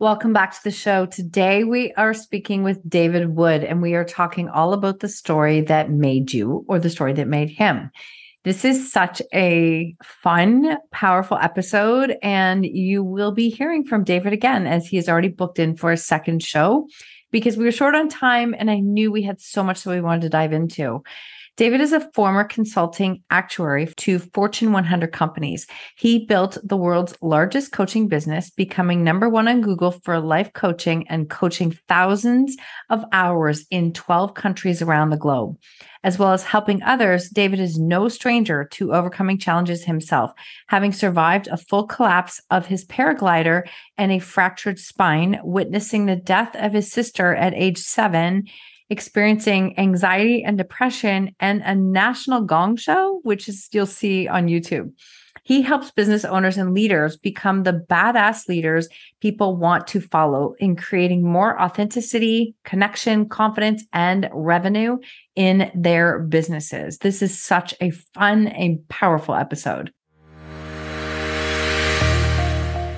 Welcome back to the show. Today we are speaking with David Wood and we are talking all about the story that made you or the story that made him. This is such a fun, powerful episode, and you will be hearing from David again as he is already booked in for a second show because we were short on time and I knew we had so much that we wanted to dive into. David is a former consulting actuary to Fortune 100 companies. He built the world's largest coaching business, becoming number one on Google for life coaching and coaching thousands of hours in 12 countries around the globe. As well as helping others, David is no stranger to overcoming challenges himself, having survived a full collapse of his paraglider and a fractured spine, witnessing the death of his sister at age seven experiencing anxiety and depression and a national gong show, which is you'll see on YouTube. He helps business owners and leaders become the badass leaders people want to follow in creating more authenticity, connection, confidence, and revenue in their businesses. This is such a fun and powerful episode.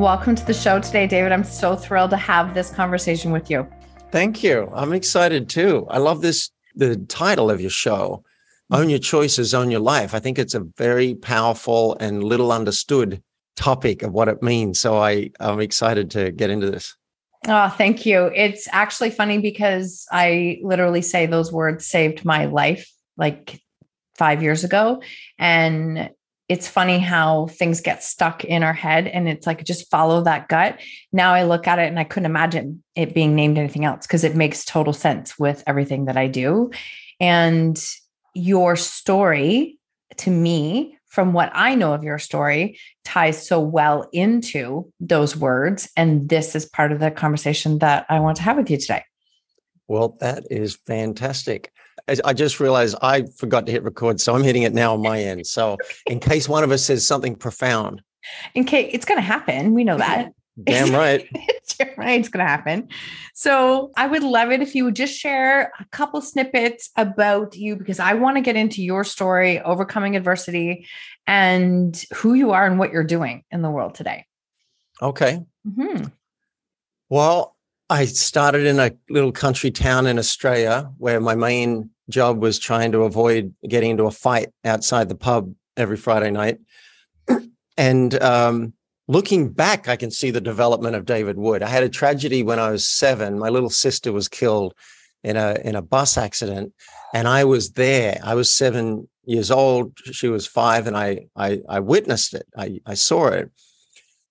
Welcome to the show today, David. I'm so thrilled to have this conversation with you. Thank you. I'm excited too. I love this, the title of your show, Own Your Choices, Own Your Life. I think it's a very powerful and little understood topic of what it means. So I, I'm excited to get into this. Oh, thank you. It's actually funny because I literally say those words saved my life like five years ago. And it's funny how things get stuck in our head and it's like just follow that gut. Now I look at it and I couldn't imagine it being named anything else because it makes total sense with everything that I do. And your story to me, from what I know of your story, ties so well into those words. And this is part of the conversation that I want to have with you today. Well, that is fantastic. I just realized I forgot to hit record, so I'm hitting it now on my end. So, in case one of us says something profound, in case it's going to happen, we know that. Damn right. it's right. It's going to happen. So, I would love it if you would just share a couple snippets about you because I want to get into your story, overcoming adversity, and who you are and what you're doing in the world today. Okay. Mm-hmm. Well, I started in a little country town in Australia where my main job was trying to avoid getting into a fight outside the pub every Friday night. And um, looking back, I can see the development of David Wood. I had a tragedy when I was seven. My little sister was killed in a in a bus accident, and I was there. I was seven years old. She was five, and I I, I witnessed it. I I saw it.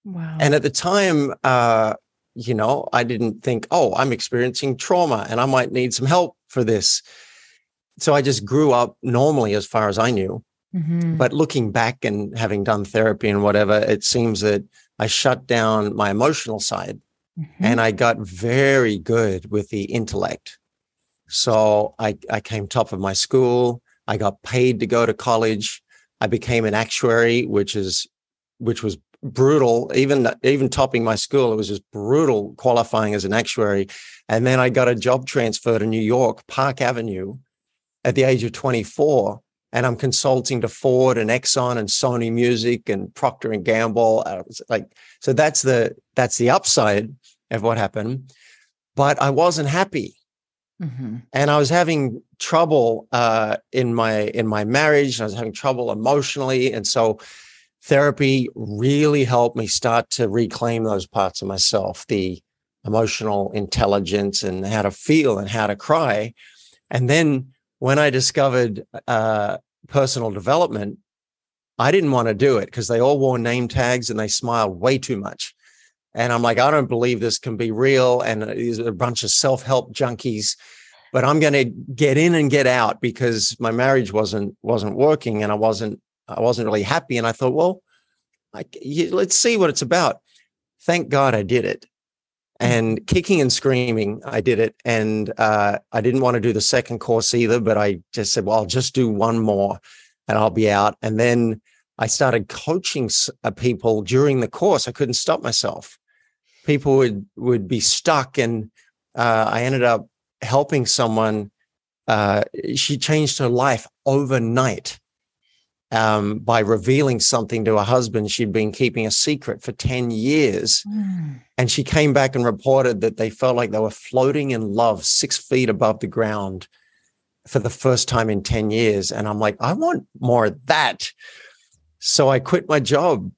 Wow. And at the time, uh, you know, I didn't think, oh, I'm experiencing trauma and I might need some help for this. So I just grew up normally as far as I knew. Mm-hmm. But looking back and having done therapy and whatever, it seems that I shut down my emotional side mm-hmm. and I got very good with the intellect. So I, I came top of my school. I got paid to go to college. I became an actuary, which is which was brutal. Even even topping my school, it was just brutal qualifying as an actuary. And then I got a job transfer to New York, Park Avenue, at the age of 24. And I'm consulting to Ford and Exxon and Sony Music and Procter and Gamble. Like, so that's the that's the upside of what happened. But I wasn't happy. Mm-hmm. And I was having trouble uh, in my in my marriage. I was having trouble emotionally, and so therapy really helped me start to reclaim those parts of myself the emotional intelligence and how to feel and how to cry. And then when I discovered uh, personal development, I didn't want to do it because they all wore name tags and they smiled way too much. And I'm like, I don't believe this can be real. And these are a bunch of self help junkies. But I'm going to get in and get out because my marriage wasn't wasn't working and I wasn't I wasn't really happy. And I thought, well, I, let's see what it's about. Thank God I did it. And kicking and screaming i did it. And uh, i didn't want to do the second course either but i just said well i'll just do one more and i'll be out. And then i started coaching uh, people during the course. I couldn't stop myself. People would would be stuck and uh, i ended up helping someone uh, she changed her life overnight um, by revealing something to her husband she'd been keeping a secret for 10 years. Mm. And she came back and reported that they felt like they were floating in love six feet above the ground for the first time in 10 years. And I'm like, I want more of that. So I quit my job,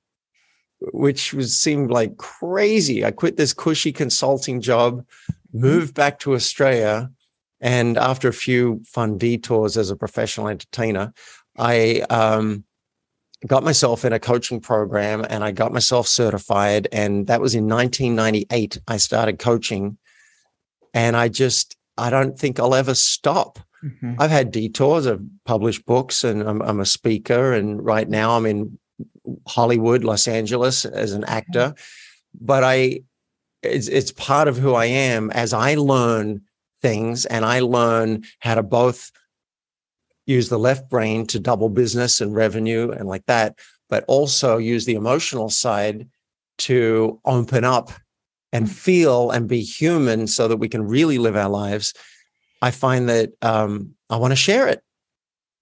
which was seemed like crazy. I quit this cushy consulting job, moved back to Australia. And after a few fun detours as a professional entertainer, I um, got myself in a coaching program and I got myself certified. And that was in 1998. I started coaching. And I just, I don't think I'll ever stop. Mm-hmm. I've had detours. I've published books and I'm, I'm, a speaker. And right now I'm in Hollywood, Los Angeles as an actor. But I, it's, it's part of who I am as I learn things and I learn how to both use the left brain to double business and revenue and like that, but also use the emotional side to open up and feel and be human so that we can really live our lives. I find that um, I want to share it.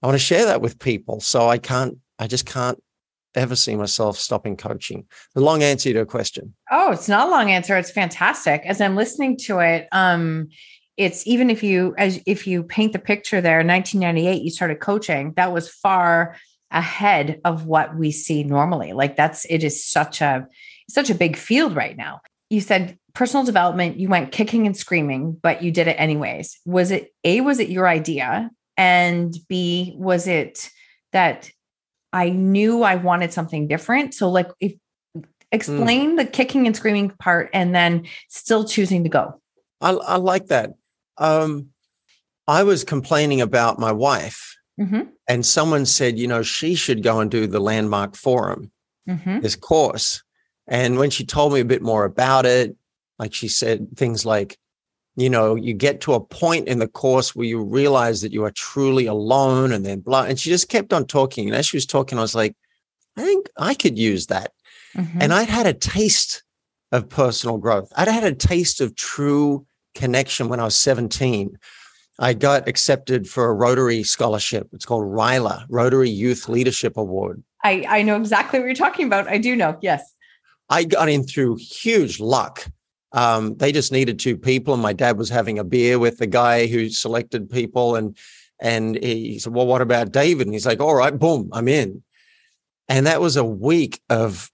I want to share that with people. So I can't, I just can't ever see myself stopping coaching. The long answer to a question. Oh, it's not a long answer. It's fantastic. As I'm listening to it, um, it's even if you as if you paint the picture there 1998 you started coaching that was far ahead of what we see normally. Like that's it is such a such a big field right now. You said personal development you went kicking and screaming but you did it anyways. Was it a was it your idea? And b was it that i knew i wanted something different? So like if explain mm. the kicking and screaming part and then still choosing to go. I, I like that um, I was complaining about my wife, mm-hmm. and someone said, you know, she should go and do the Landmark Forum, mm-hmm. this course. And when she told me a bit more about it, like she said things like, you know, you get to a point in the course where you realize that you are truly alone, and then blah. And she just kept on talking. And as she was talking, I was like, I think I could use that. Mm-hmm. And I'd had a taste of personal growth. I'd had a taste of true connection when I was 17. I got accepted for a Rotary scholarship. It's called RYLA, Rotary Youth Leadership Award. I, I know exactly what you're talking about. I do know. Yes. I got in through huge luck. Um, they just needed two people, and my dad was having a beer with the guy who selected people, and and he said, "Well, what about David?" And he's like, "All right, boom, I'm in." And that was a week of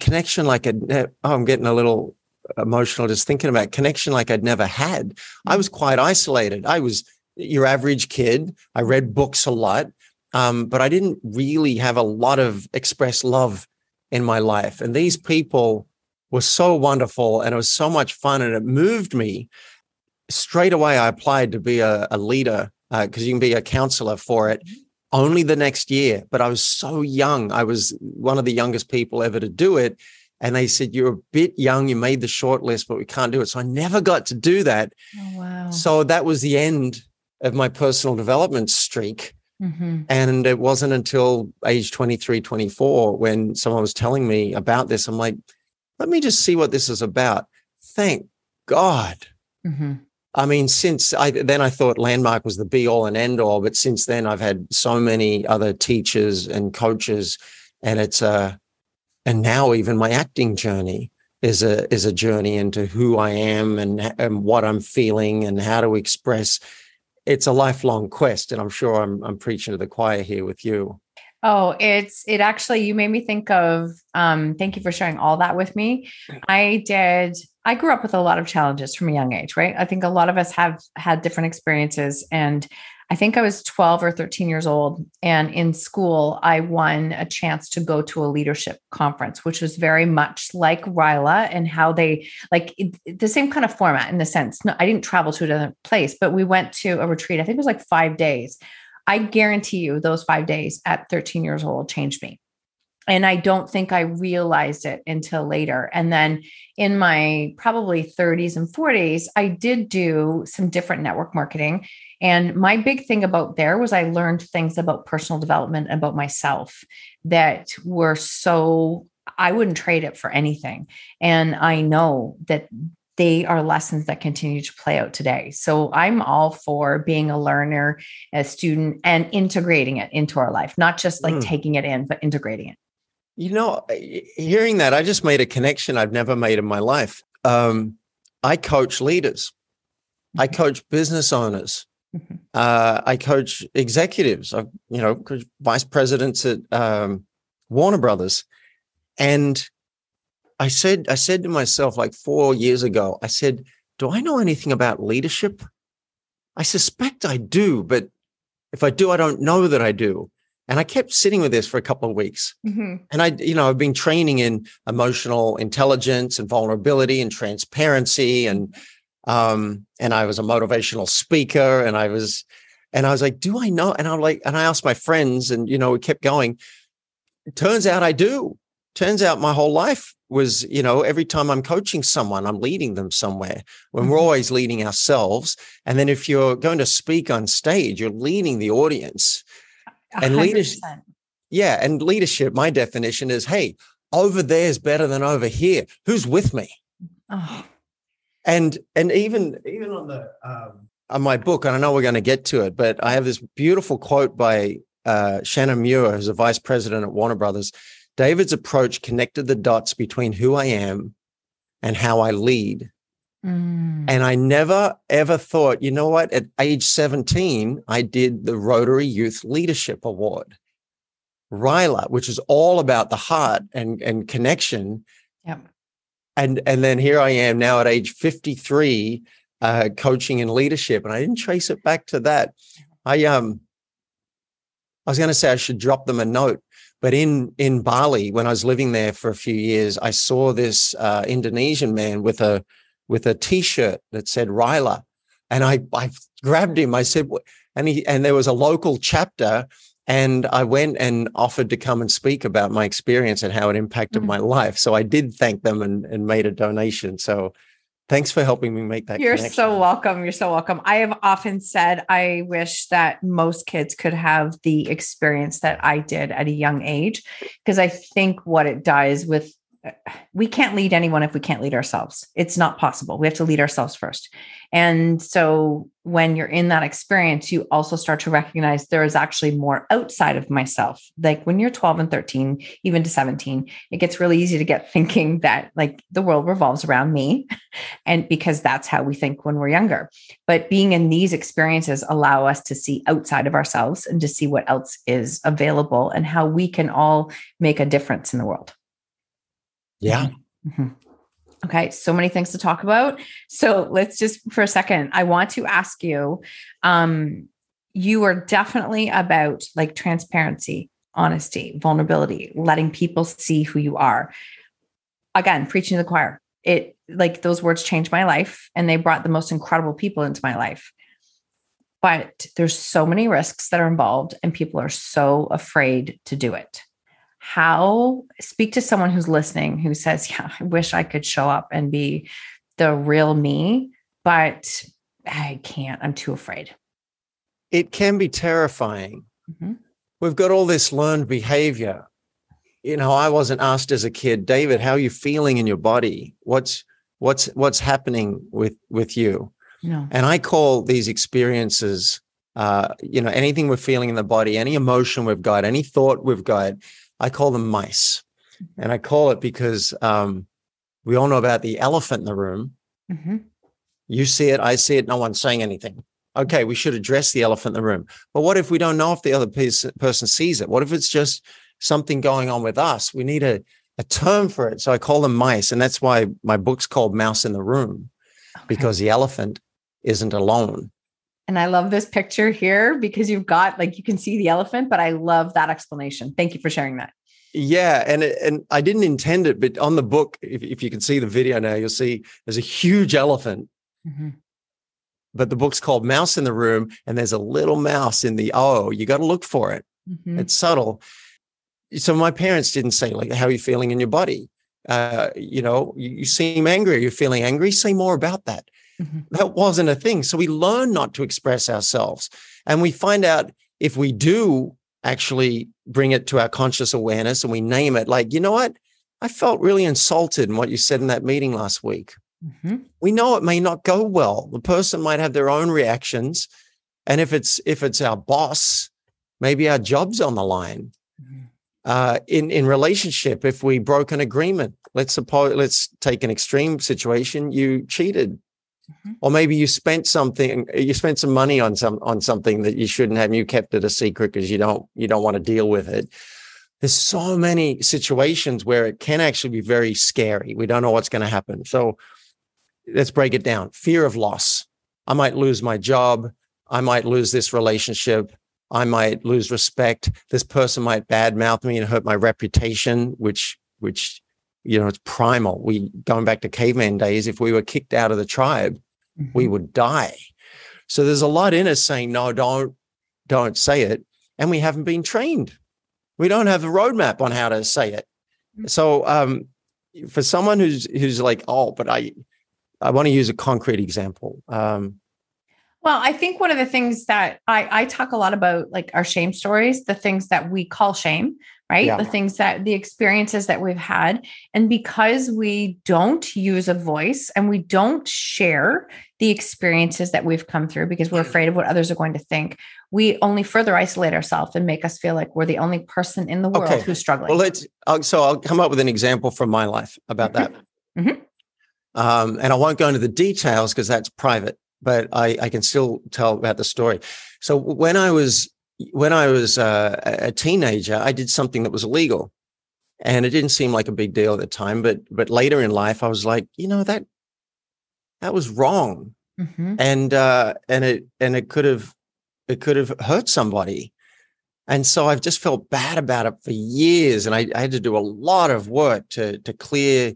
connection, like a. Oh, I'm getting a little emotional just thinking about connection like I'd never had. I was quite isolated. I was your average kid. I read books a lot, um, but I didn't really have a lot of express love in my life. And these people were so wonderful and it was so much fun and it moved me. Straight away, I applied to be a, a leader because uh, you can be a counselor for it only the next year. But I was so young. I was one of the youngest people ever to do it and they said you're a bit young you made the short list but we can't do it so i never got to do that oh, wow. so that was the end of my personal development streak mm-hmm. and it wasn't until age 23 24 when someone was telling me about this i'm like let me just see what this is about thank god mm-hmm. i mean since i then i thought landmark was the be all and end all but since then i've had so many other teachers and coaches and it's uh and now even my acting journey is a is a journey into who I am and, and what I'm feeling and how to express. It's a lifelong quest, and I'm sure I'm I'm preaching to the choir here with you. Oh, it's it actually you made me think of um thank you for sharing all that with me. I did I grew up with a lot of challenges from a young age, right? I think a lot of us have had different experiences and I think I was 12 or 13 years old. And in school, I won a chance to go to a leadership conference, which was very much like Ryla and how they like it, the same kind of format in the sense. No, I didn't travel to another place, but we went to a retreat. I think it was like five days. I guarantee you, those five days at 13 years old changed me. And I don't think I realized it until later. And then in my probably 30s and 40s, I did do some different network marketing and my big thing about there was I learned things about personal development about myself that were so I wouldn't trade it for anything. And I know that they are lessons that continue to play out today. So I'm all for being a learner, a student, and integrating it into our life, not just like mm. taking it in, but integrating it. You know, hearing that, I just made a connection I've never made in my life. Um, I coach leaders, I mm-hmm. coach business owners, Mm-hmm. Uh, I coach executives. I, you know, vice presidents at um, Warner Brothers, and I said, I said to myself, like four years ago, I said, "Do I know anything about leadership?" I suspect I do, but if I do, I don't know that I do. And I kept sitting with this for a couple of weeks. Mm-hmm. And I, you know, I've been training in emotional intelligence and vulnerability and transparency and um, and I was a motivational speaker and I was, and I was like, do I know? And I'm like, and I asked my friends and, you know, we kept going. Turns out I do. Turns out my whole life was, you know, every time I'm coaching someone, I'm leading them somewhere when mm-hmm. we're always leading ourselves. And then if you're going to speak on stage, you're leading the audience 100%. and leadership. Yeah. And leadership, my definition is, Hey, over there is better than over here. Who's with me? Oh and and even even on the um, on my book, and I know we're going to get to it, but I have this beautiful quote by uh, Shannon Muir, who's a vice president at Warner Brothers. David's approach connected the dots between who I am and how I lead. Mm. And I never ever thought, you know what? At age 17, I did the Rotary Youth Leadership Award. Ryla, which is all about the heart and, and connection. Yep and and then here I am now at age 53, uh, coaching and leadership, and I didn't trace it back to that. I um, I was going to say I should drop them a note, but in in Bali, when I was living there for a few years, I saw this uh, Indonesian man with a with a T-shirt that said Ryla, and I I grabbed him. I said, and he and there was a local chapter and I went and offered to come and speak about my experience and how it impacted mm-hmm. my life. So I did thank them and, and made a donation. So thanks for helping me make that. You're connection. so welcome. You're so welcome. I have often said I wish that most kids could have the experience that I did at a young age, because I think what it does with we can't lead anyone if we can't lead ourselves. It's not possible. We have to lead ourselves first. And so when you're in that experience, you also start to recognize there is actually more outside of myself. Like when you're 12 and 13, even to 17, it gets really easy to get thinking that like the world revolves around me. And because that's how we think when we're younger. But being in these experiences allow us to see outside of ourselves and to see what else is available and how we can all make a difference in the world. Yeah. Mm-hmm. Okay, so many things to talk about. So let's just for a second, I want to ask you um you are definitely about like transparency, honesty, vulnerability, letting people see who you are. Again, preaching to the choir. It like those words changed my life and they brought the most incredible people into my life. But there's so many risks that are involved and people are so afraid to do it how speak to someone who's listening who says, Yeah, I wish I could show up and be the real me, but I can't. I'm too afraid. It can be terrifying. Mm-hmm. We've got all this learned behavior. You know, I wasn't asked as a kid, David, how are you feeling in your body? What's what's what's happening with with you? No. And I call these experiences uh, you know, anything we're feeling in the body, any emotion we've got, any thought we've got, I call them mice. And I call it because um, we all know about the elephant in the room. Mm-hmm. You see it, I see it, no one's saying anything. Okay, we should address the elephant in the room. But what if we don't know if the other person sees it? What if it's just something going on with us? We need a, a term for it. So I call them mice. And that's why my book's called Mouse in the Room, okay. because the elephant isn't alone. And I love this picture here because you've got like you can see the elephant, but I love that explanation. Thank you for sharing that. Yeah, and and I didn't intend it, but on the book, if, if you can see the video now, you'll see there's a huge elephant. Mm-hmm. But the book's called Mouse in the Room, and there's a little mouse in the O. You got to look for it. Mm-hmm. It's subtle. So my parents didn't say like, "How are you feeling in your body?" Uh, you know, you, you seem angry. You're feeling angry. Say more about that. Mm-hmm. That wasn't a thing. So we learn not to express ourselves, and we find out if we do actually bring it to our conscious awareness and we name it like, you know what? I felt really insulted in what you said in that meeting last week. Mm-hmm. We know it may not go well. The person might have their own reactions. And if it's if it's our boss, maybe our job's on the line. Mm-hmm. Uh, in in relationship, if we broke an agreement, let's suppose let's take an extreme situation. You cheated Mm-hmm. Or maybe you spent something, you spent some money on some on something that you shouldn't have, and you kept it a secret because you don't you don't want to deal with it. There's so many situations where it can actually be very scary. We don't know what's going to happen. So let's break it down. Fear of loss. I might lose my job. I might lose this relationship. I might lose respect. This person might badmouth me and hurt my reputation, which which you know, it's primal. We going back to caveman days, if we were kicked out of the tribe, mm-hmm. we would die. So there's a lot in us saying, no, don't, don't say it. And we haven't been trained. We don't have a roadmap on how to say it. Mm-hmm. So um, for someone who's who's like, oh, but I I want to use a concrete example. Um, well, I think one of the things that I, I talk a lot about, like our shame stories, the things that we call shame, right? Yeah. The things that the experiences that we've had. And because we don't use a voice and we don't share the experiences that we've come through because we're afraid of what others are going to think, we only further isolate ourselves and make us feel like we're the only person in the world okay. who's struggling. Well, let's, uh, so I'll come up with an example from my life about that. Mm-hmm. mm-hmm. Um, and I won't go into the details because that's private, but I, I can still tell about the story. So when I was when I was uh, a teenager, I did something that was illegal, and it didn't seem like a big deal at the time. But but later in life, I was like, you know that that was wrong, mm-hmm. and uh, and it and it could have it could have hurt somebody, and so I've just felt bad about it for years, and I, I had to do a lot of work to to clear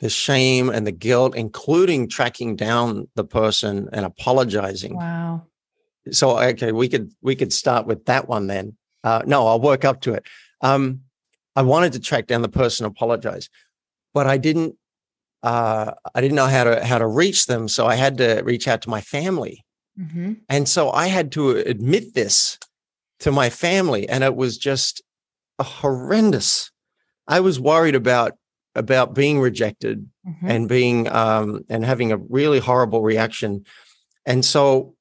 the shame and the guilt, including tracking down the person and apologizing. Wow so okay, we could we could start with that one then. Uh, no, I'll work up to it. Um, I wanted to track down the person, apologize, but I didn't. Uh, I didn't know how to how to reach them, so I had to reach out to my family, mm-hmm. and so I had to admit this to my family, and it was just a horrendous. I was worried about about being rejected mm-hmm. and being um, and having a really horrible reaction, and so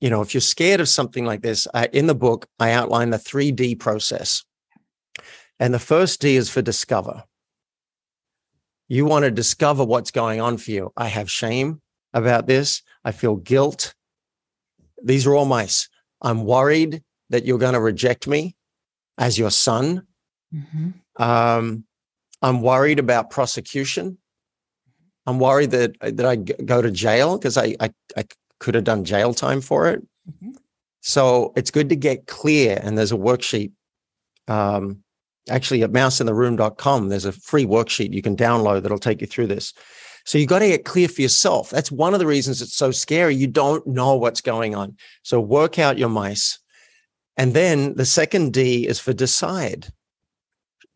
you know, if you're scared of something like this, I, in the book, I outline the 3D process. And the first D is for discover. You want to discover what's going on for you. I have shame about this. I feel guilt. These are all mice. I'm worried that you're going to reject me as your son. Mm-hmm. Um, I'm worried about prosecution. I'm worried that that I go to jail because I, I I could have done jail time for it. Mm-hmm. So it's good to get clear. And there's a worksheet. Um, actually, at mouseintheroom.com, there's a free worksheet you can download that'll take you through this. So you've got to get clear for yourself. That's one of the reasons it's so scary. You don't know what's going on. So work out your mice. And then the second D is for decide.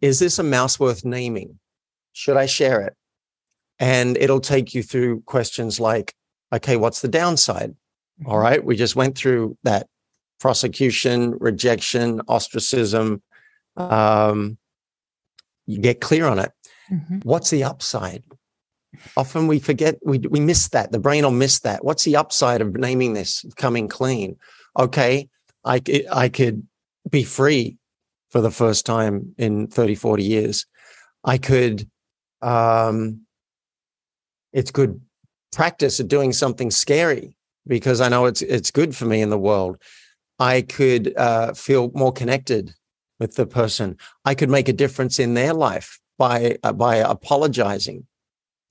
Is this a mouse worth naming? Should I share it? And it'll take you through questions like okay, what's the downside? All mm-hmm. We just went through that prosecution, rejection, ostracism. Um, you get clear on it. Mm-hmm. What's the upside? Often we forget, we, we miss that. The brain will miss that. What's the upside of naming this, coming clean? Okay, I, I could be free for the first time in 30, 40 years. I could, um, it's good practice of doing something scary because I know it's it's good for me in the world. I could uh, feel more connected with the person. I could make a difference in their life by uh, by apologizing.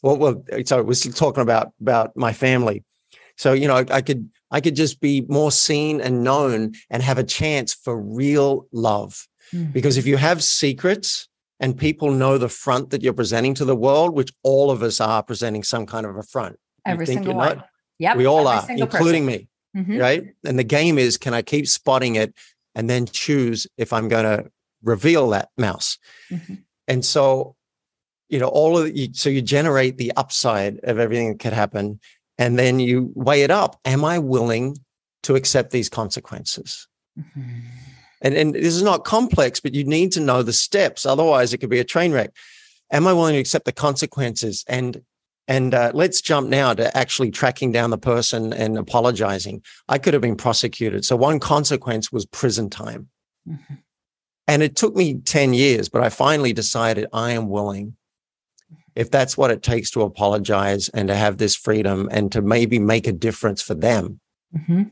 Well, well, sorry, we're still talking about about my family. So you know, I could I could just be more seen and known and have a chance for real love. Mm. Because if you have secrets and people know the front that you're presenting to the world, which all of us are presenting some kind of a front. Every single one. Yeah, we all are, including person. me. Mm-hmm. Right. And the game is can I keep spotting it and then choose if I'm going to reveal that mouse? Mm-hmm. And so, you know, all of the, so you generate the upside of everything that could happen. And then you weigh it up. Am I willing to accept these consequences? Mm-hmm. And, and this is not complex, but you need to know the steps. Otherwise, it could be a train wreck. Am I willing to accept the consequences? And and uh, let's jump now to actually tracking down the person and apologizing. I could have been prosecuted. So one consequence was prison time. Mm-hmm. And it took me 10 years, but I finally decided I am willing, if that's what it takes to apologize and to have this freedom and to maybe make a difference for them. Mm-hmm.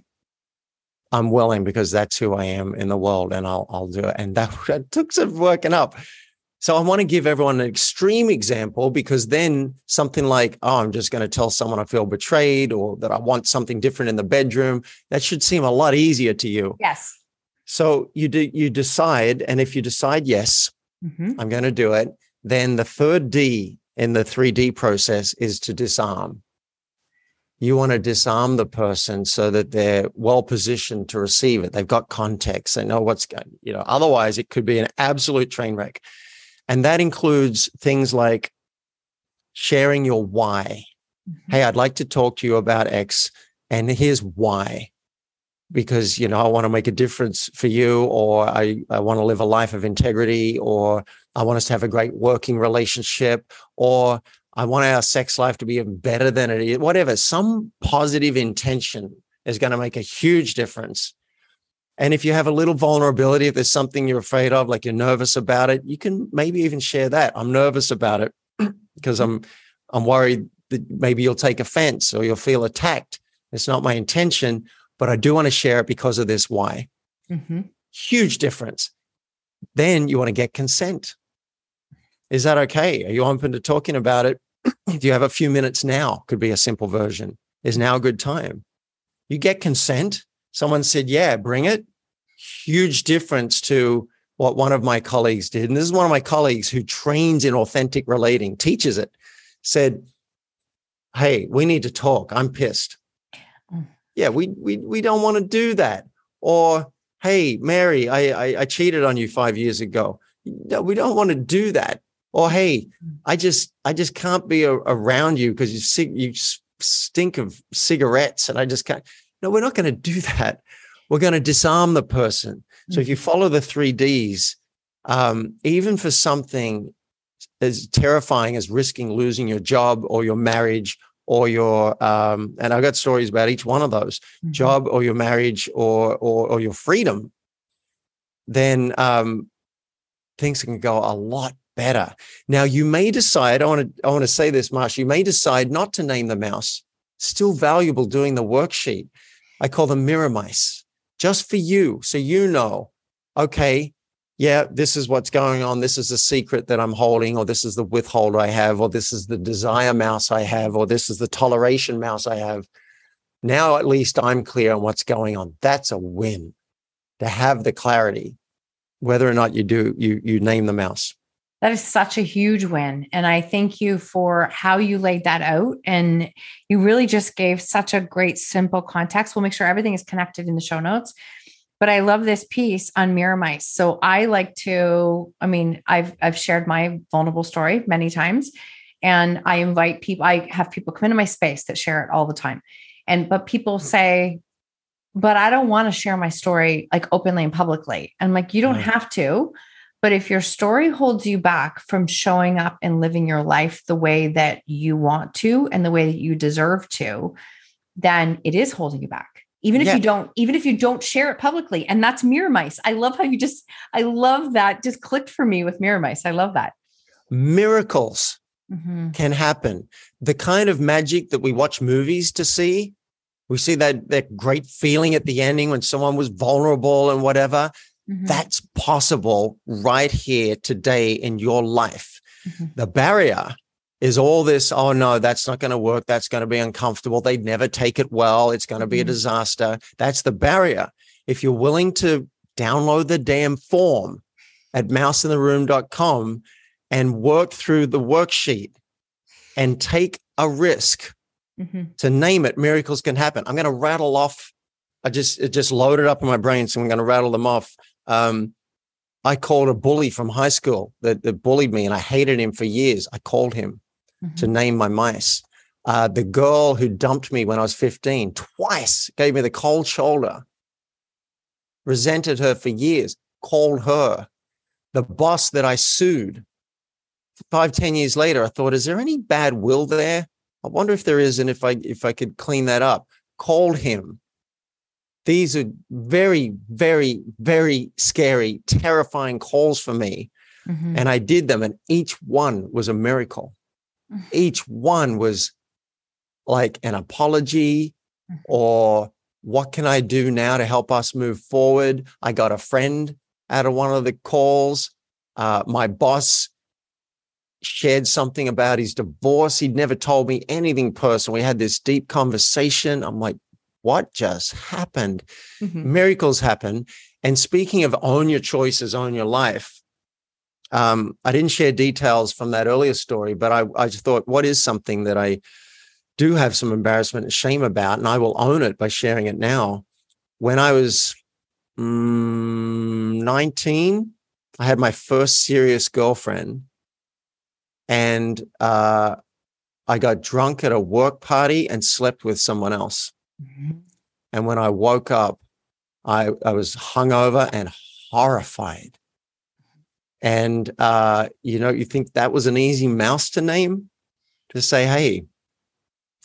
I'm willing because that's who I am in the world and I'll, I'll do it. And that, that took some working up. So I want to give everyone an extreme example because then something like, oh, I'm just going to tell someone I feel betrayed or that I want something different in the bedroom, that should seem a lot easier to you. Yes. So you do you decide, and if you decide yes, mm-hmm. I'm going to do it, then the third D in the 3D process is to disarm. You want to disarm the person so that they're well positioned to receive it. They've got context. They know what's going, you know, otherwise it could be an absolute train wreck. And that includes things like sharing your why. Mm-hmm. Hey, I'd like to talk to you about X, and here's why. Because, you know, I want to make a difference for you, or I, I want to live a life of integrity, or I want us to have a great working relationship, or I want our sex life to be even better than it is, whatever. Some positive intention is going to make a huge difference and if you have a little vulnerability, if there's something you're afraid of, like you're nervous about it, you can maybe even share that. I'm nervous about it because I'm I'm worried that maybe you'll take offense or you'll feel attacked. It's not my intention, but I do want to share it because of this why. Mm-hmm. Huge difference. Then you want to get consent. Is that okay? Are you open to talking about it? do you have a few minutes now? Could be a simple version. Is now a good time? You get consent. Someone said, Yeah, bring it huge difference to what one of my colleagues did. And this is one of my colleagues who trains in authentic relating, teaches it, said, Hey, we need to talk. I'm pissed. Mm. Yeah, we we we don't want to do that. Or, hey, Mary, I, I, I cheated on you five years ago. No, we don't want to do that. Or hey. I just I just can't be a, around you because you you stink of cigarettes, and I just can't. No, we're not going to do that we're going to disarm the person. So if you mm-hmm. follow the three Ds, um, even for something as terrifying as risking losing your job or your marriage or your um, and I've got stories about each one of those mm-hmm. job or your marriage or or, or your freedom, then um, things can go a lot better. Now you may decide. I want to I want to say this, Marsh. You may decide not to name the mouse. Still valuable doing the worksheet. I call them mirror mice just for you. So you know, okay, yeah, this is what's going on. This is a secret that I'm holding, or this is the withhold I have, or this is the desire mouse I have, or this is the toleration mouse I have. Now at least I'm clear on what's going on. That's a win to have the clarity, whether or not you do you you name the mouse. That is such a huge win. And I thank you for how you laid that out. And you really just gave such a great, simple context. We'll make sure everything is connected in the show notes. But I love this piece on mirror mice. So I like to, I mean, I've I've shared my vulnerable story many times. And I invite people, I have people come into my space that share it all the time. And but people mm. say, but I don't want to share my story like openly and publicly. And I'm like, you don't right. have to but if your story holds you back from showing up and living your life the way that you want to and the way that you deserve to, then it is holding you back. Even if yeah. you don't, even if you don't share it publicly. And that's mirror mice. I love how you just, I love that just clicked for me with mirror mice. I love that. Miracles mm-hmm. can happen. The kind of magic that we watch movies to see, We see that that great feeling at the ending when someone was vulnerable and whatever. Mm-hmm. That's possible right here today in your life. Mm-hmm. The barrier is all this, oh no, that's not going to work. That's going to be uncomfortable. They'd never take it well. It's going to be mm-hmm. a disaster. That's the barrier. If you're willing to download the damn form at mouseintheroom.com and work through the worksheet and take a risk mm-hmm. to name it, miracles can happen. I'm going to rattle off. I just it just loaded up in my brain, so I'm going to rattle them off. Um, I called a bully from high school that, that bullied me, and I hated him for years. I called him mm-hmm. to name my mice. Uh, the girl who dumped me when I was 15 twice gave me the cold shoulder, resented her for years, called her. The boss that I sued five, ten years later, I thought, is there any bad will there? I wonder if there is, and if I if I could clean that up. Called him. These are very, very, very scary, terrifying calls for me. Mm-hmm. And I did them, and each one was a miracle. Mm-hmm. Each one was like an apology mm-hmm. or what can I do now to help us move forward? I got a friend out of one of the calls. Uh, my boss shared something about his divorce. He'd never told me anything personal. We had this deep conversation. I'm like, what just happened? Mm-hmm. Miracles happen. And speaking of own your choices, own your life, um, I didn't share details from that earlier story, but I, I just thought, what is something that I do have some embarrassment and shame about? And I will own it by sharing it now. When I was mm, 19, I had my first serious girlfriend and uh, I got drunk at a work party and slept with someone else. Mm-hmm. And when I woke up, I, I was hungover and horrified. And uh, you know, you think that was an easy mouse to name to say, "Hey,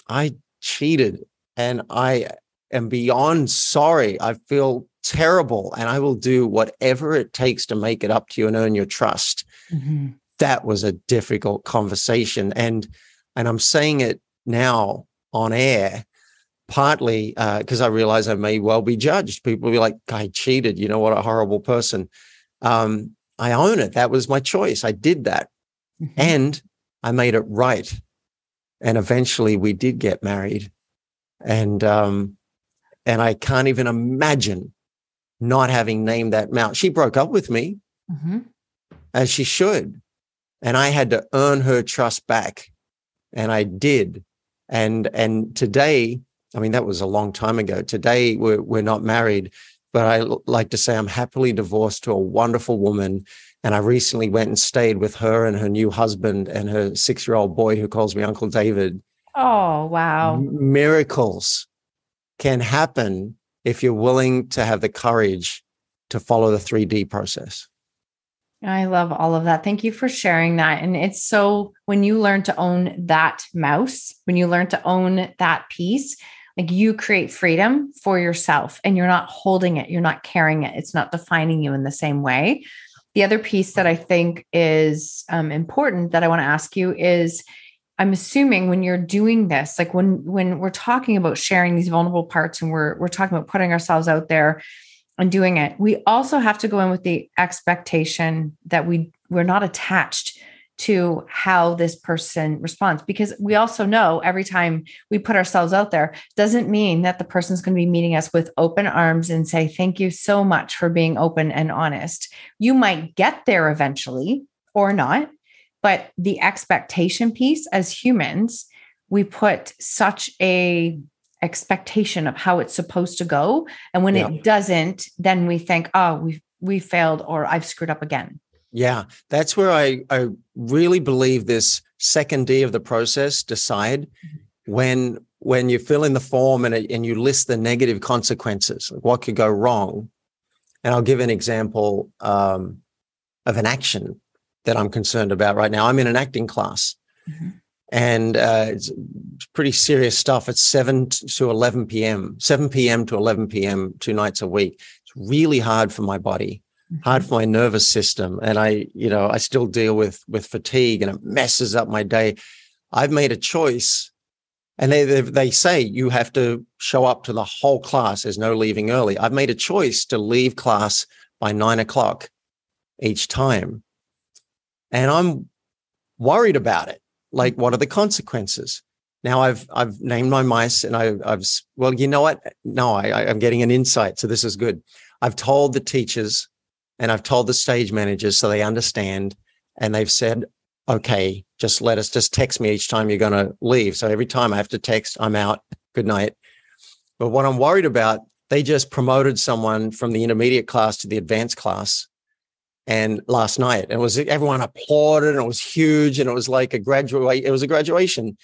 I cheated, and I am beyond sorry. I feel terrible, and I will do whatever it takes to make it up to you and earn your trust." Mm-hmm that was a difficult conversation. And and I'm saying it now on air, partly because uh, I realize I may well be judged. People will be like, "I cheated." You know what a horrible person. Um, I own it. That was my choice. I did that, mm-hmm. and I made it right. And eventually, we did get married, and um, and I can't even imagine not having named that mount. She broke up with me, mm-hmm. as she should, and I had to earn her trust back. And I did. And, and today, I mean, that was a long time ago. Today, we're, we're not married, but I like to say I'm happily divorced to a wonderful woman. And I recently went and stayed with her and her new husband and her six year old boy who calls me Uncle David. Oh, wow. Miracles can happen if you're willing to have the courage to follow the 3D process. I love all of that. Thank you for sharing that. And it's so when you learn to own that mouse, when you learn to own that piece, like you create freedom for yourself and you're not holding it, you're not carrying it, it's not defining you in the same way. The other piece that I think is um, important that I want to ask you is I'm assuming when you're doing this, like when when we're talking about sharing these vulnerable parts and we're we're talking about putting ourselves out there, and doing it. We also have to go in with the expectation that we we're not attached to how this person responds because we also know every time we put ourselves out there doesn't mean that the person's going to be meeting us with open arms and say thank you so much for being open and honest. You might get there eventually or not but the expectation piece as humans we put such a expectation of how it's supposed to go. And when yeah. it doesn't then we think oh we we failed or i've screwed up again. Yeah that's where i i really believe this second d of the process decide mm-hmm. when when you fill in the form and, and you list the negative consequences like what could go wrong. And i'll give an example um, of an action that i'm concerned about right now. I'm in an acting class. Mm-hmm and uh, it's pretty serious stuff. It's 7 to 11 p.m., 7 p.m. to 11 p.m., two nights a week. It's really hard for my body, mm-hmm. hard for my nervous system. And I, you know, I still deal with, with fatigue and it messes up my day. I've made a choice And they, they, they say you have to show up to the whole class. There's no leaving early. I've made a choice to leave class by nine o'clock each time. And I'm worried about it. Like, what are the consequences? Now I've I've named my mice and I, I've well, you know what? No, I, I'm getting an insight. So this is good. I've told the teachers and I've told the stage managers so they understand. And they've said, okay, just let us just text me each time you're going to leave. So every time I have to text, I'm out. Good night. But what I'm worried about, they just promoted someone from the intermediate class to the advanced class. And last night, it was everyone applauded and it was huge and it was like a graduate, it was a graduation.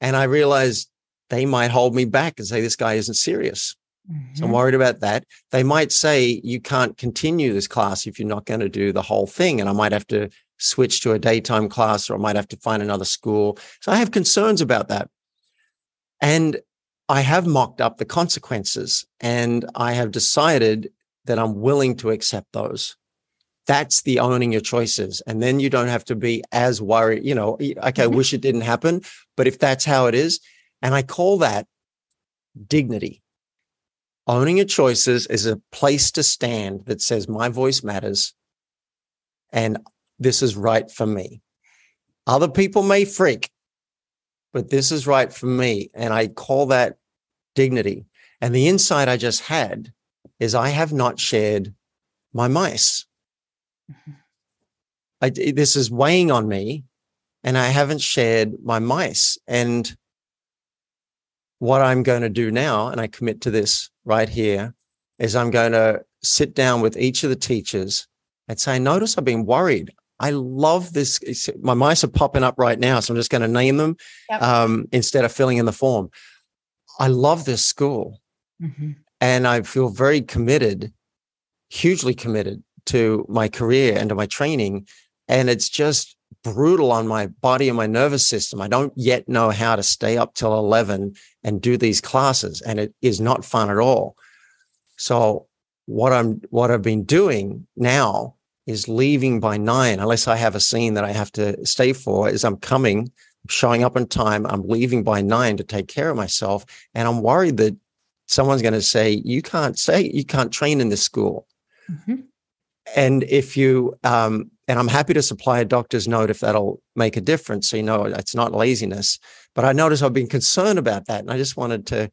And I realized they might hold me back and say, this guy isn't serious. Mm-hmm. So I'm mm-hmm. worried about that. They might say, you can't continue this class if you're not going to do the whole thing. And I might have to switch to a daytime class or I might have to find another school. So I have concerns about that. And I have mocked up the consequences and I have decided that I'm willing to accept those. That's the owning your choices. And then you don't have to be as worried, you know, okay, I mm-hmm. wish it didn't happen, but if that's how it is, and I call that dignity. Owning your choices is a place to stand that says my voice matters and this is right for me. Other people may freak, but this is right for me. And I call that dignity. And the insight I just had is I have not shared my mice. I, this is weighing on me and I haven't shared my mice. And what I'm going to do now, and I commit to this right here, is I'm going to sit down with each of the teachers and say, notice I've been worried. I love this. My mice are popping up right now, so I'm just going to name them yep. um, instead of filling in the form. I love this school, mm-hmm. and I feel very committed, hugely committed to my career and to my training. And it's just brutal on my body and my nervous system. I don't yet know how to stay up till 11 and do these classes, and it is not fun at all. So what I'm what I've been doing now is leaving by nine, unless I have a scene that I have to stay for, is I'm coming, showing up on time. I'm leaving by nine to take care of myself. And I'm worried that someone's going to say, you can't say, you can't train in this school. Mm-hmm. And if you, um, and I'm happy to supply a doctor's note if that'll make a difference. So, you know, it's not laziness, but I notice I've been concerned about that. And I just wanted to,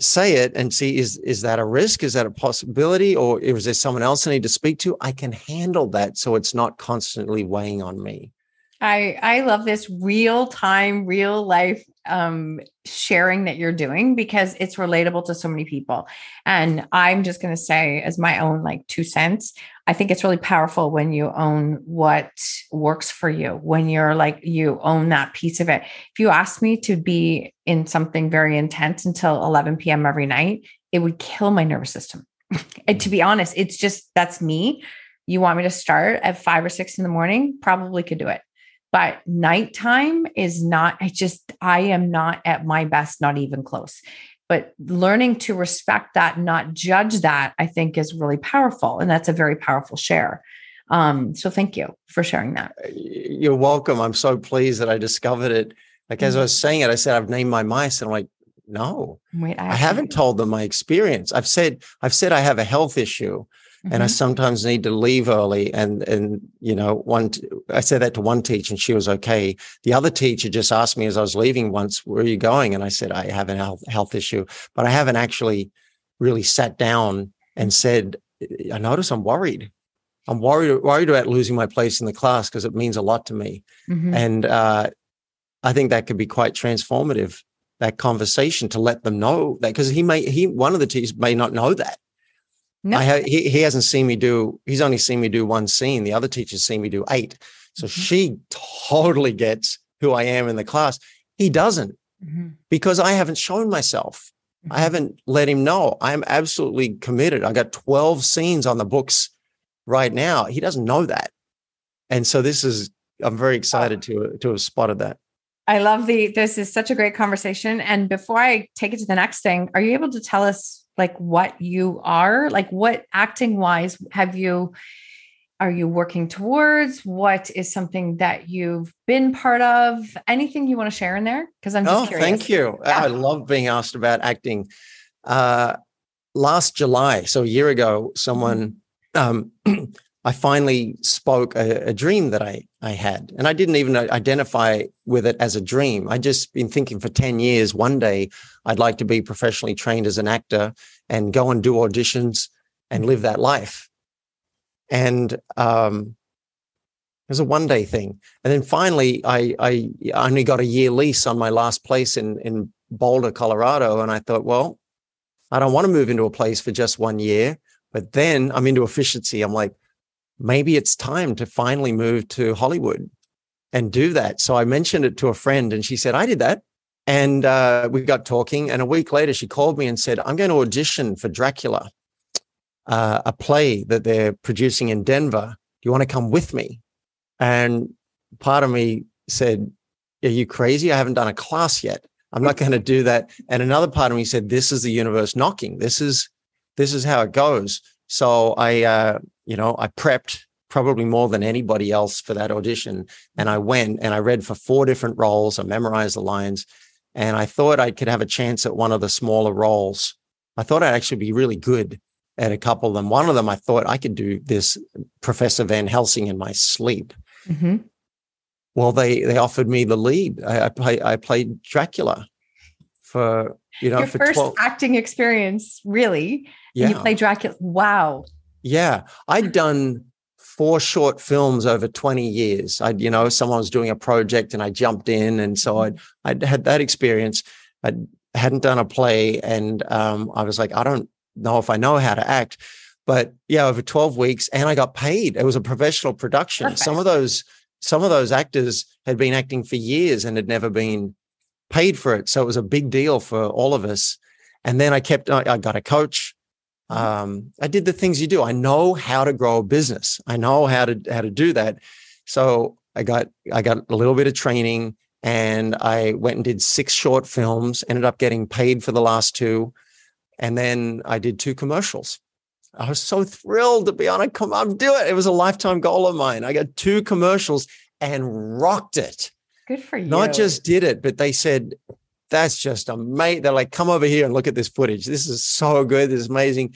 say it and see is is that a risk is that a possibility or is there someone else i need to speak to i can handle that so it's not constantly weighing on me i i love this real time real life um sharing that you're doing because it's relatable to so many people and i'm just going to say as my own like two cents I think it's really powerful when you own what works for you, when you're like, you own that piece of it. If you asked me to be in something very intense until 11 p.m. every night, it would kill my nervous system. and to be honest, it's just that's me. You want me to start at five or six in the morning? Probably could do it. But nighttime is not, I just, I am not at my best, not even close. But learning to respect that not judge that i think is really powerful and that's a very powerful share. Um, so thank you for sharing that. Uh, you're welcome. I'm so pleased that i discovered it. Like as i was saying it i said i've named my mice and i'm like no. Wait, I, I haven't told them my experience. I've said i've said i have a health issue and I mm-hmm. sometimes need to leave early. And and you know, one I said that to one teacher, and she was okay. The other teacher just asked me as I was leaving once, "Where are you going?" And I said, "I have a health health issue," but I haven't actually really sat down and said, "I notice I'm worried. I'm worried worried about losing my place in the class because it means a lot to me." Mm-hmm. And uh, I think that could be quite transformative. That conversation to let them know that because he may he one of the teachers may not know that no. I ha- he, he hasn't seen me do, he's only seen me do one scene. The other teachers see me do eight. So mm-hmm. she totally gets who I am in the class. He doesn't mm-hmm. because I haven't shown myself. Mm-hmm. I haven't let him know. I'm absolutely committed. I got 12 scenes on the books right now. He doesn't know that. And so this is, I'm very excited to, to have spotted that. I love the, this is such a great conversation. And before I take it to the next thing, are you able to tell us like what you are like what acting wise have you are you working towards? What is something that you've been part of? Anything you want to share in there? Because I'm just oh, curious. Thank you. Yeah. I love being asked about acting. Uh, last July, so a year ago, someone um, I finally spoke a, a, dream that I I had, and I didn't even identify with it as a dream. I just been thinking for ten years. One day, I'd like to be professionally trained as an actor and go and do auditions and live that life. And um, it was a one day thing, and then finally, I I only got a year lease on my last place in in Boulder, Colorado, and I thought, well, I don't want to move into a place for just one year. But then I'm into efficiency. I'm like, maybe it's time to finally move to Hollywood and do that. So I mentioned it to a friend and she said, I did that. And uh, we got talking. And a week later, she called me and said, I'm going to audition for Dracula, uh, a play that they're producing in Denver. Do you want to come with me? And part of me said, Are you crazy? I haven't done a class yet. I'm not going to do that. And another part of me said, This is the universe knocking. This is this is how it goes. So I, uh, you know, I prepped probably more than anybody else for that audition. And I went and I read for four different roles. I memorized the lines and I thought I could have a chance at one of the smaller roles. I thought I'd actually be really good at a couple of them. One of them, I thought I could do this Professor Van Helsing in my sleep. Mm-hmm. Well, they they offered me the lead. I, I, play, I played Dracula for you know your for first 12... acting experience, really. Yeah. And you play Dracula. Wow. Yeah. I'd done four short films over 20 years. I'd, you know, someone was doing a project and I jumped in. And so I'd, I'd had that experience. I hadn't done a play. And um, I was like, I don't know if I know how to act. But yeah, over 12 weeks and I got paid. It was a professional production. Perfect. Some of those, some of those actors had been acting for years and had never been paid for it. So it was a big deal for all of us. And then I kept, I got a coach. Um, I did the things you do. I know how to grow a business. I know how to how to do that. So I got I got a little bit of training and I went and did six short films, ended up getting paid for the last two. And then I did two commercials. I was so thrilled to be on a come on, do it. It was a lifetime goal of mine. I got two commercials and rocked it. Good for you. Not just did it, but they said, that's just amazing. They're like, come over here and look at this footage. This is so good. This is amazing.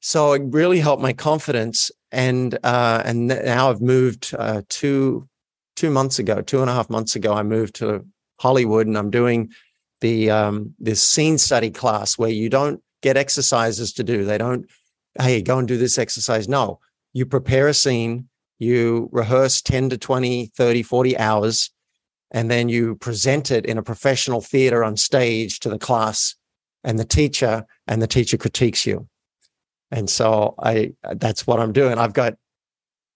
So it really helped my confidence. And uh, and now I've moved uh, two two months ago, two and a half months ago. I moved to Hollywood, and I'm doing the um, this scene study class where you don't get exercises to do. They don't, hey, go and do this exercise. No, you prepare a scene, you rehearse 10 to 20, 30, 40 hours and then you present it in a professional theater on stage to the class and the teacher and the teacher critiques you. And so i that's what i'm doing. I've got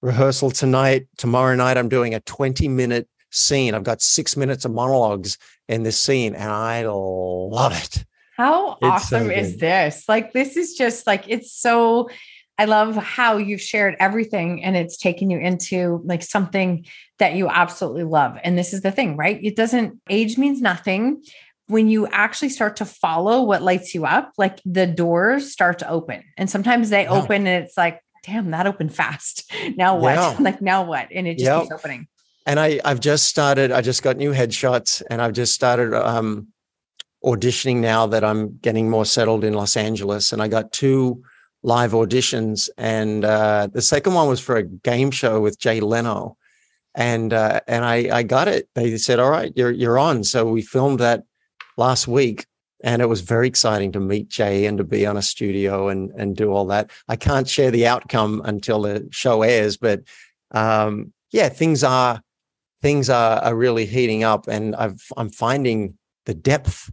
rehearsal tonight. Tomorrow night i'm doing a 20 minute scene. I've got six minutes of monologues in this scene and i love it. How it's awesome so is this? Like this is just like it's so I love how you've shared everything and it's taken you into like something that you absolutely love. And this is the thing, right? It doesn't, age means nothing. When you actually start to follow what lights you up, like the doors start to open. And sometimes they open and it's like, damn, that opened fast. Now what? Yeah. like, now what? And it just yep. keeps opening. And I, I've just started, I just got new headshots and I've just started um, auditioning now that I'm getting more settled in Los Angeles. And I got two live auditions, and uh, the second one was for a game show with Jay Leno, and uh, and I I got it. They said, "All right, you're you're on." So we filmed that last week, and it was very exciting to meet Jay and to be on a studio and and do all that. I can't share the outcome until the show airs, but um, yeah, things are things are, are really heating up, and I've I'm finding the depth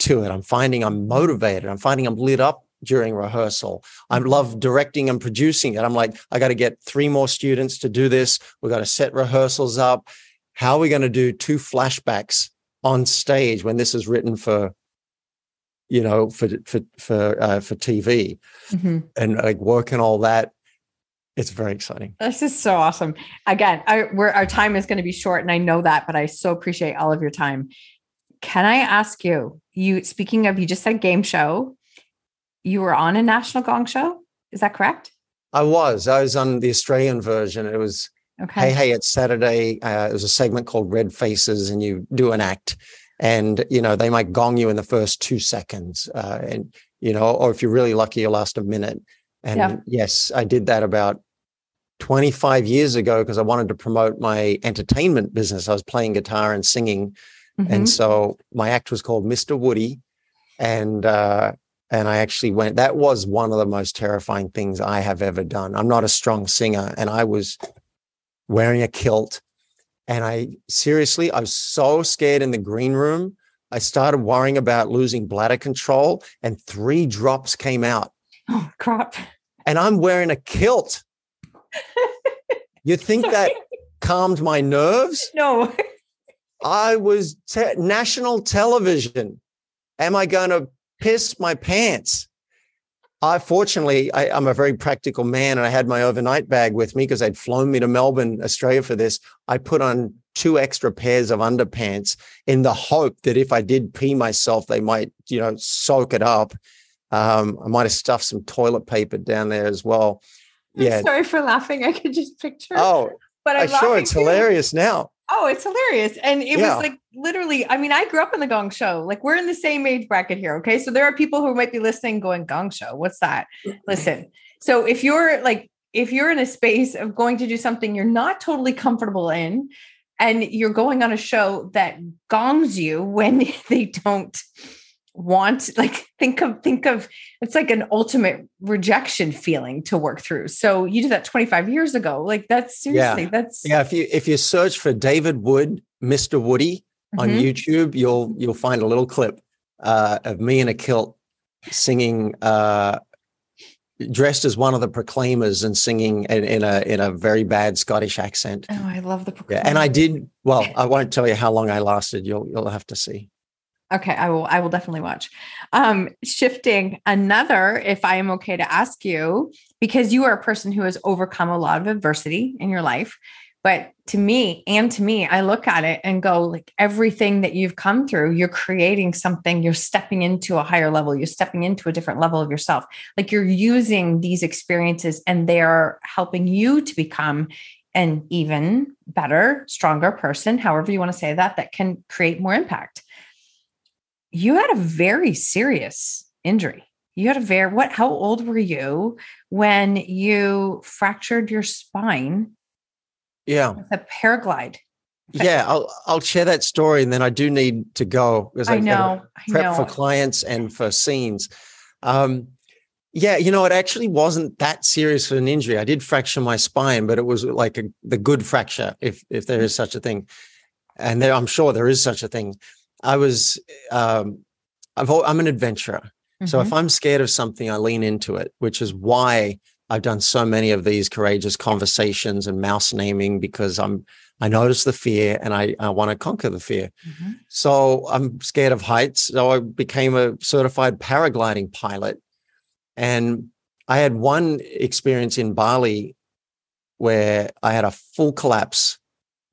to it. I'm finding I'm motivated. I'm finding I'm lit up during rehearsal. I love directing and producing it. I'm like, I got to get three more students to do this. We've got to set rehearsals up. How are we going to do two flashbacks on stage when this is written for, you know, for for for uh, for TV, mm-hmm. and like working all that. It's very exciting. This is so awesome. Again, I, our time is going to be short, and I know that, but I so appreciate all of your time. Can I ask you? You speaking of, you just said game show you were on a national gong show. Is that correct? I was. I was on the Australian version. It was Okay. Hey Hey It's Saturday. Uh, it was a segment called Red Faces, and you do an act, and you know they might gong you in the first two seconds, uh, and you know, or if you're really lucky, you'll last a minute. And Yeah. yes, I did that about 25 years ago because I wanted to promote my entertainment business. I was playing guitar and singing, Mhm. and so my act was called Mr. Woody, and uh, and I actually went. That was one of the most terrifying things I have ever done. I'm not a strong singer, and I was wearing a kilt, and I seriously, I was so scared in the green room. I started worrying about losing bladder control, and three drops came out, oh crap. and I'm wearing a kilt. You think that calmed my nerves? No. I was te- national television. Am I going to piss my pants? I fortunately, I, I'm a very practical man, and I had my overnight bag with me because they'd flown me to Melbourne, Australia for this. I put on two extra pairs of underpants in the hope that if I did pee myself, they might, you know, soak it up. Um, I might have stuffed some toilet paper down there as well. Yeah. Sorry for laughing. I could just picture. Oh, but I'm uh, sure, it's too. hilarious now. Oh, it's hilarious. And it Yeah. was like literally, I mean, I grew up in the gong show. Like we're in the same age bracket here. Okay. So there are people who might be listening going, gong show. What's that? Listen. So if you're like, if you're in a space of going to do something you're not totally comfortable in, and you're going on a show that gongs you when they don't want like think of think of it's like an ultimate rejection feeling to work through so you did that 25 years ago like that's seriously that's Yeah, if you if you search for David Wood, Mr. Woody on Mhm. YouTube, you'll you'll find a little clip uh, of me in a kilt singing, uh, dressed as one of the Proclaimers and singing in, in a in a very bad Scottish accent. Oh, I love the Yeah, and I did well. I won't tell you how long I lasted. You'll you'll have to see. Okay, I will I will definitely watch. Um shifting another if I am okay to ask you because you are a person who has overcome a lot of adversity in your life. But to me and to me, I look at it and go like everything that you've come through, you're creating something, you're stepping into a higher level, you're stepping into a different level of yourself. Like you're using these experiences and they are helping you to become an even better, stronger person, however you want to say that, that can create more impact you had a very serious injury. You had a very what how old were you when you fractured your spine Yeah, with a paraglide? yeah. I'll I'll share that story, and then I do need to go because I I've got to I prep know. for clients and for scenes. Um, yeah, you know, it actually wasn't that serious of an injury. I did fracture my spine, but it was like a, the good fracture, if if there is such a thing, and there, I'm sure there is such a thing. I was, um, I've, I'm an adventurer, so Mhm. if I'm scared of something, I lean into it, which is why I've done so many of these courageous conversations and mouse naming because I'm I notice the fear and I, I want to conquer the fear. Mhm. So I'm scared of heights. So I became a certified paragliding pilot. And I had one experience in Bali where I had a full collapse.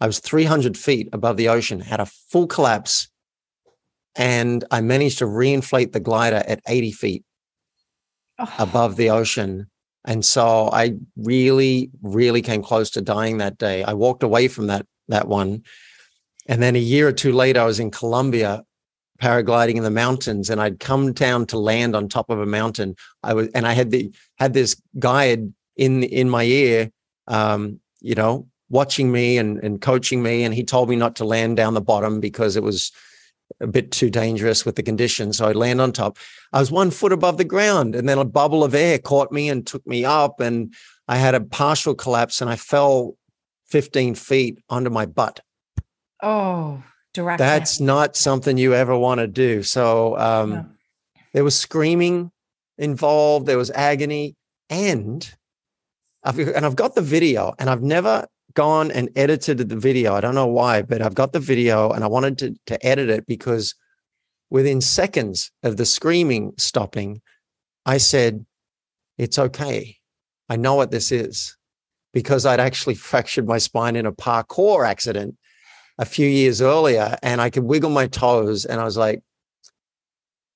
I was 300 feet above the ocean, had a full collapse. And I managed to reinflate the glider at 80 feet Oh, above the ocean. And so I really, really came close to dying that day. I walked away from that that one. And then a year or two later, I was in Colombia paragliding in the mountains and I'd come down to land on top of a mountain. I was and I had the had this guide in in my ear, um, you know, watching me and, and coaching me. And he told me not to land down the bottom because it was a bit too dangerous with the conditions. So I'd land on top. I was one foot above the ground, and then a bubble of air caught me and took me up, and I had a partial collapse, and I fell 15 feet onto my butt. oh, direct. That's not something you ever want to do. So um, No. there was screaming involved, there was agony, and I've and I've got the video, and I've never gone and edited the video. I don't know why, but I've got the video, and I wanted to to edit it because within seconds of the screaming stopping, I said, "It's okay. I know what this is." Because I'd actually fractured my spine in a parkour accident a few years earlier and I could wiggle my toes. And I was like,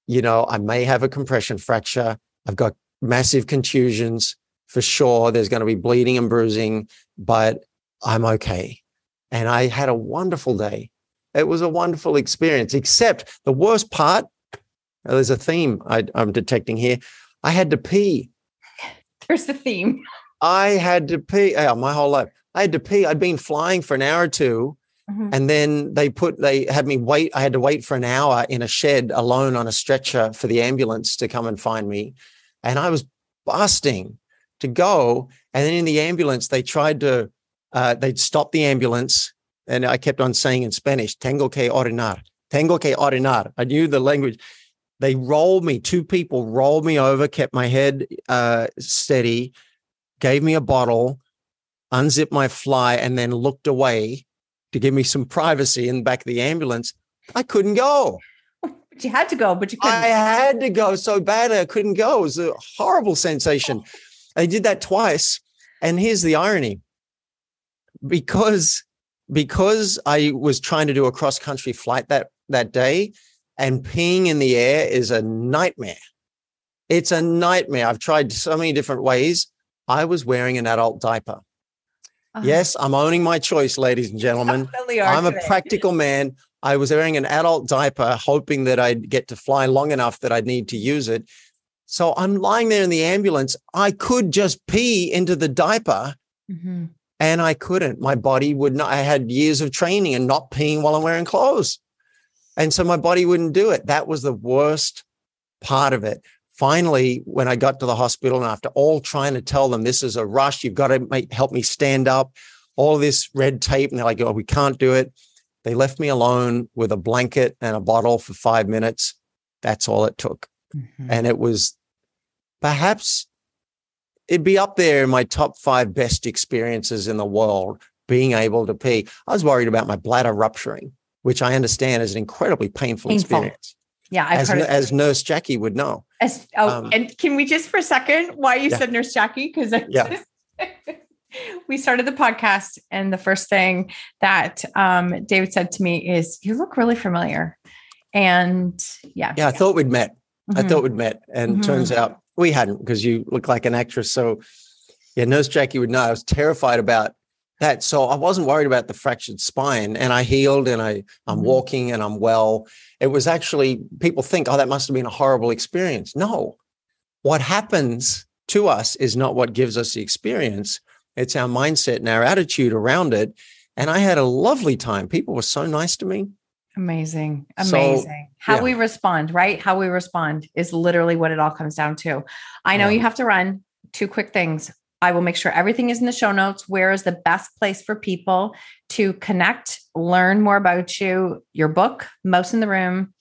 you know, I may have a compression fracture. I've got massive contusions. for sure. There's going to be bleeding and bruising, but I'm okay. And I had a wonderful day. It was a wonderful experience, except the worst part there's a theme I, I'm detecting here. I had to pee. There's the theme. I had to pee oh, my whole life. I had to pee. I'd been flying for an hour or 2 mm-hmm. and then they put they had me wait. I had to wait for an hour in a shed alone on a stretcher for the ambulance to come and find me, and I was busting to go. And then in the ambulance, they tried to uh, they'd stop the ambulance, and I kept on saying in Spanish, "Tengo que orinar." Tengo que orinar. I knew the language. They rolled me. Two people rolled me over, kept my head uh, steady, gave me a bottle, unzipped my fly, and then looked away to give me some privacy in the back of the ambulance. I couldn't go. But you had to go, but you couldn't. I had to go so bad I couldn't go. It was a horrible sensation. They did that twice. And here's the irony. Because because I was trying to do a cross country flight that that day and peeing in the air is a nightmare. It's a nightmare. I've tried so many different ways. I was wearing an adult diaper. Uh-huh. Yes, I'm owning my choice, ladies and gentlemen. I'm today. a practical man. I was wearing an adult diaper, hoping that I'd get to fly long enough that I'd need to use it. So I'm lying there in the ambulance. I could just pee into the diaper mm-hmm. And I couldn't. My body would not, I had years of training and not peeing while I'm wearing clothes. And so my body wouldn't do it. That was the worst part of it finally, when I got to the hospital, and after all trying to tell them this is a rush, you've got to make, help me stand up, all this red tape, and they're like, oh, we can't do it. They left me alone with a blanket and a bottle for five minutes. That's all it took. Mm-hmm. And it was perhaps it'd be up there in my top five best experiences in the world being able to pee. I was worried about my bladder rupturing, which I understand is an incredibly painful, painful. experience. Yeah, I've as, heard as Nurse Jackie would know. As, oh, um, and can we just for a second why you yeah. said Nurse Jackie? Because yeah. we started the podcast, and the first thing that um, David said to me is, "You look really familiar." And yeah, yeah, I thought we'd met. Mm-hmm. I thought we'd met, and mm-hmm. turns out we hadn't because you look like an actress. So yeah, Nurse Jackie would know. I was terrified about that. So I wasn't worried about the fractured spine and I healed and I, I'm mm-hmm. walking and I'm well. It was actually, people think, oh, that must have been a horrible experience. No, what happens to us is not what gives us the experience. It's our mindset and our attitude around it. And I had a lovely time. People were so nice to me. Amazing. Amazing. So, How yeah. we respond, right? How we respond is literally what it all comes down to. I know yeah. you have to run. Two quick things. I will make sure everything is in the show notes. Where is the best place for people to connect, learn more about you, your book, Mouse in the Room?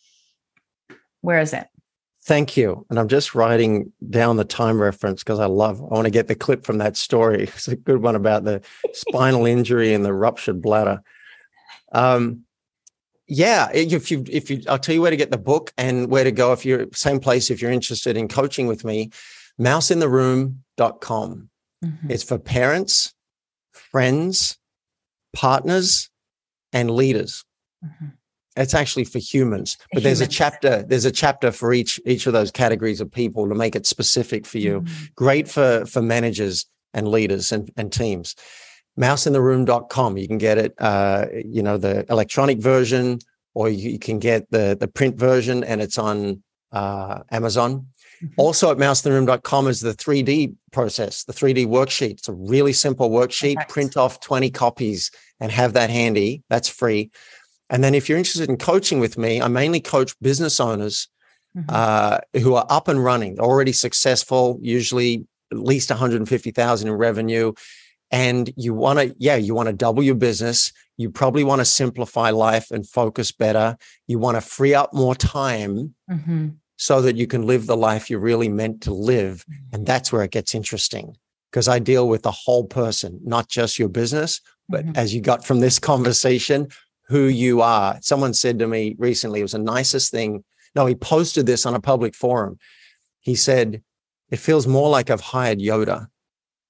Where is it? Thank you. And I'm just writing down the time reference because I love, I want to get the clip from that story. It's a good one about the spinal injury and the ruptured bladder. Um, yeah, if you, if you, I'll tell you where to get the book and where to go if you're same place if you're interested in coaching with me, mouseintheroom.com. Mm-hmm. It's for parents, friends, partners, and leaders. Mm-hmm. It's actually for humans, but humans. there's a chapter. There's a chapter for each each of those categories of people to make it specific for you. Mm-hmm. Great for for managers and leaders and, and teams. Mouseintheroom.com. You can get it. Uh, you know the electronic version, or you can get the the print version, and it's on uh, Amazon. Mm-hmm. Also at mouseintheroom.com is the 3D process, the 3D worksheet. It's a really simple worksheet. Print off 20 copies and have that handy. That's free. And then if you're interested in coaching with me, I mainly coach business owners mm-hmm. uh, who are up and running, already successful, usually at least 150,000 in revenue. And you want to, yeah, you want to double your business. You probably want to simplify life and focus better. You want to free up more time mm-hmm so that you can live the life you're really meant to live. And mm-hmm. that's where it gets interesting because I deal with the whole person, not just your business, but mm-hmm. as you got from this conversation, who you are. Someone said to me recently, it was the nicest thing. No, he posted this on a public forum. He said, It feels more like I've hired Yoda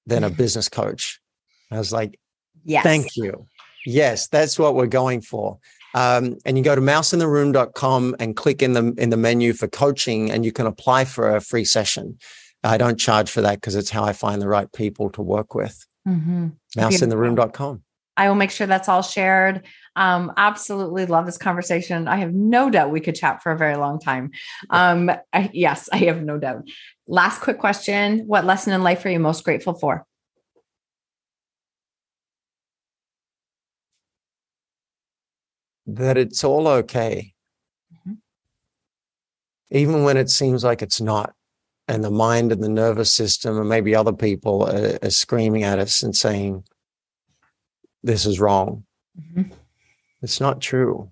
than a business coach. I was like, Yes. Thank you. Yes, that's what we're going for. Um, and you go to mouseintheroom.com and click in the in the menu for coaching, and you can apply for a free session. I don't charge for that because it's how I find the right people to work with. Mm-hmm. Mouseintheroom.com. I will make sure that's all shared. Um, absolutely love this conversation. I have no doubt we could chat for a very long time. Um, I, yes, I have no doubt. Last quick question What lesson in life are you most grateful for? That it's all okay. Mm-hmm. Even when it seems like it's not and the mind and the nervous system and maybe other people are, are screaming at us and saying this is wrong mm-hmm. it's not true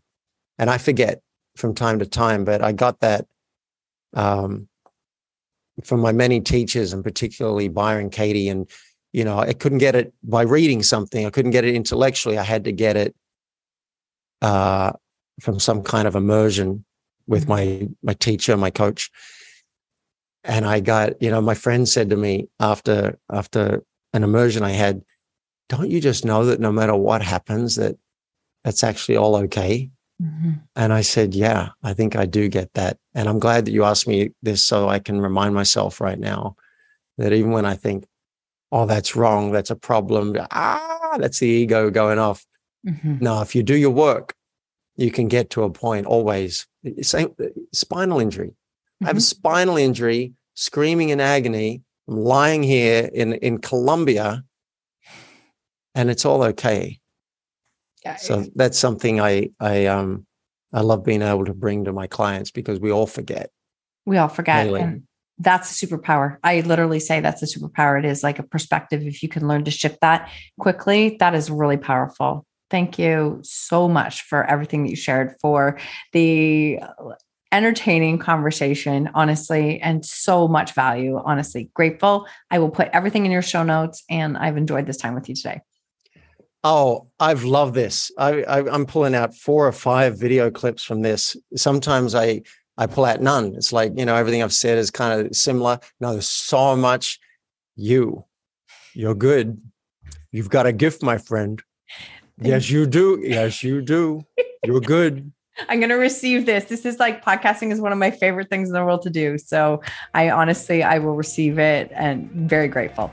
and i forget from time to time but i got that um, from my many teachers and particularly byron katie and you know i couldn't get it by reading something i couldn't get it intellectually i had to get it uh, from some kind of immersion with mm-hmm. my my teacher my coach and I got, you know, my friend said to me after after an immersion I had, don't you just know that no matter what happens, that that's actually all okay? Mm-hmm. And I said, yeah, I think I do get that. And I'm glad that you asked me this so I can remind myself right now that even when I think, oh, that's wrong, that's a problem, ah, that's the ego going off. Mm-hmm. No, if you do your work, you can get to a point always. Same spinal injury. Mm-hmm. I have a mm-hmm. spinal injury, screaming in agony. I'm lying here in, in Colombia and it's all okay. Yeah, so yeah. that's something I, I, um, I love being able to bring to my clients because we all forget. We all forget. And that's a superpower. I literally say that's a superpower. It is like a perspective. If you can learn to shift that quickly, that is really powerful. Thank you so much for everything that you shared for the uh, entertaining conversation, honestly, and so much value. Honestly, grateful. I will put everything in your show notes, and I've enjoyed this time with you today. Oh, I've loved this. I, I, am pulling out four or five video clips from this. Sometimes I I pull out none. It's like you know everything I've said is kind of similar. No, there's so much. You, you're good. You've got a gift, my friend. Yes, you do. Yes, you do. You're good. I'm going to receive this. This is like podcasting is one of my favorite things in the world to do. So I honestly, I will receive it and very grateful.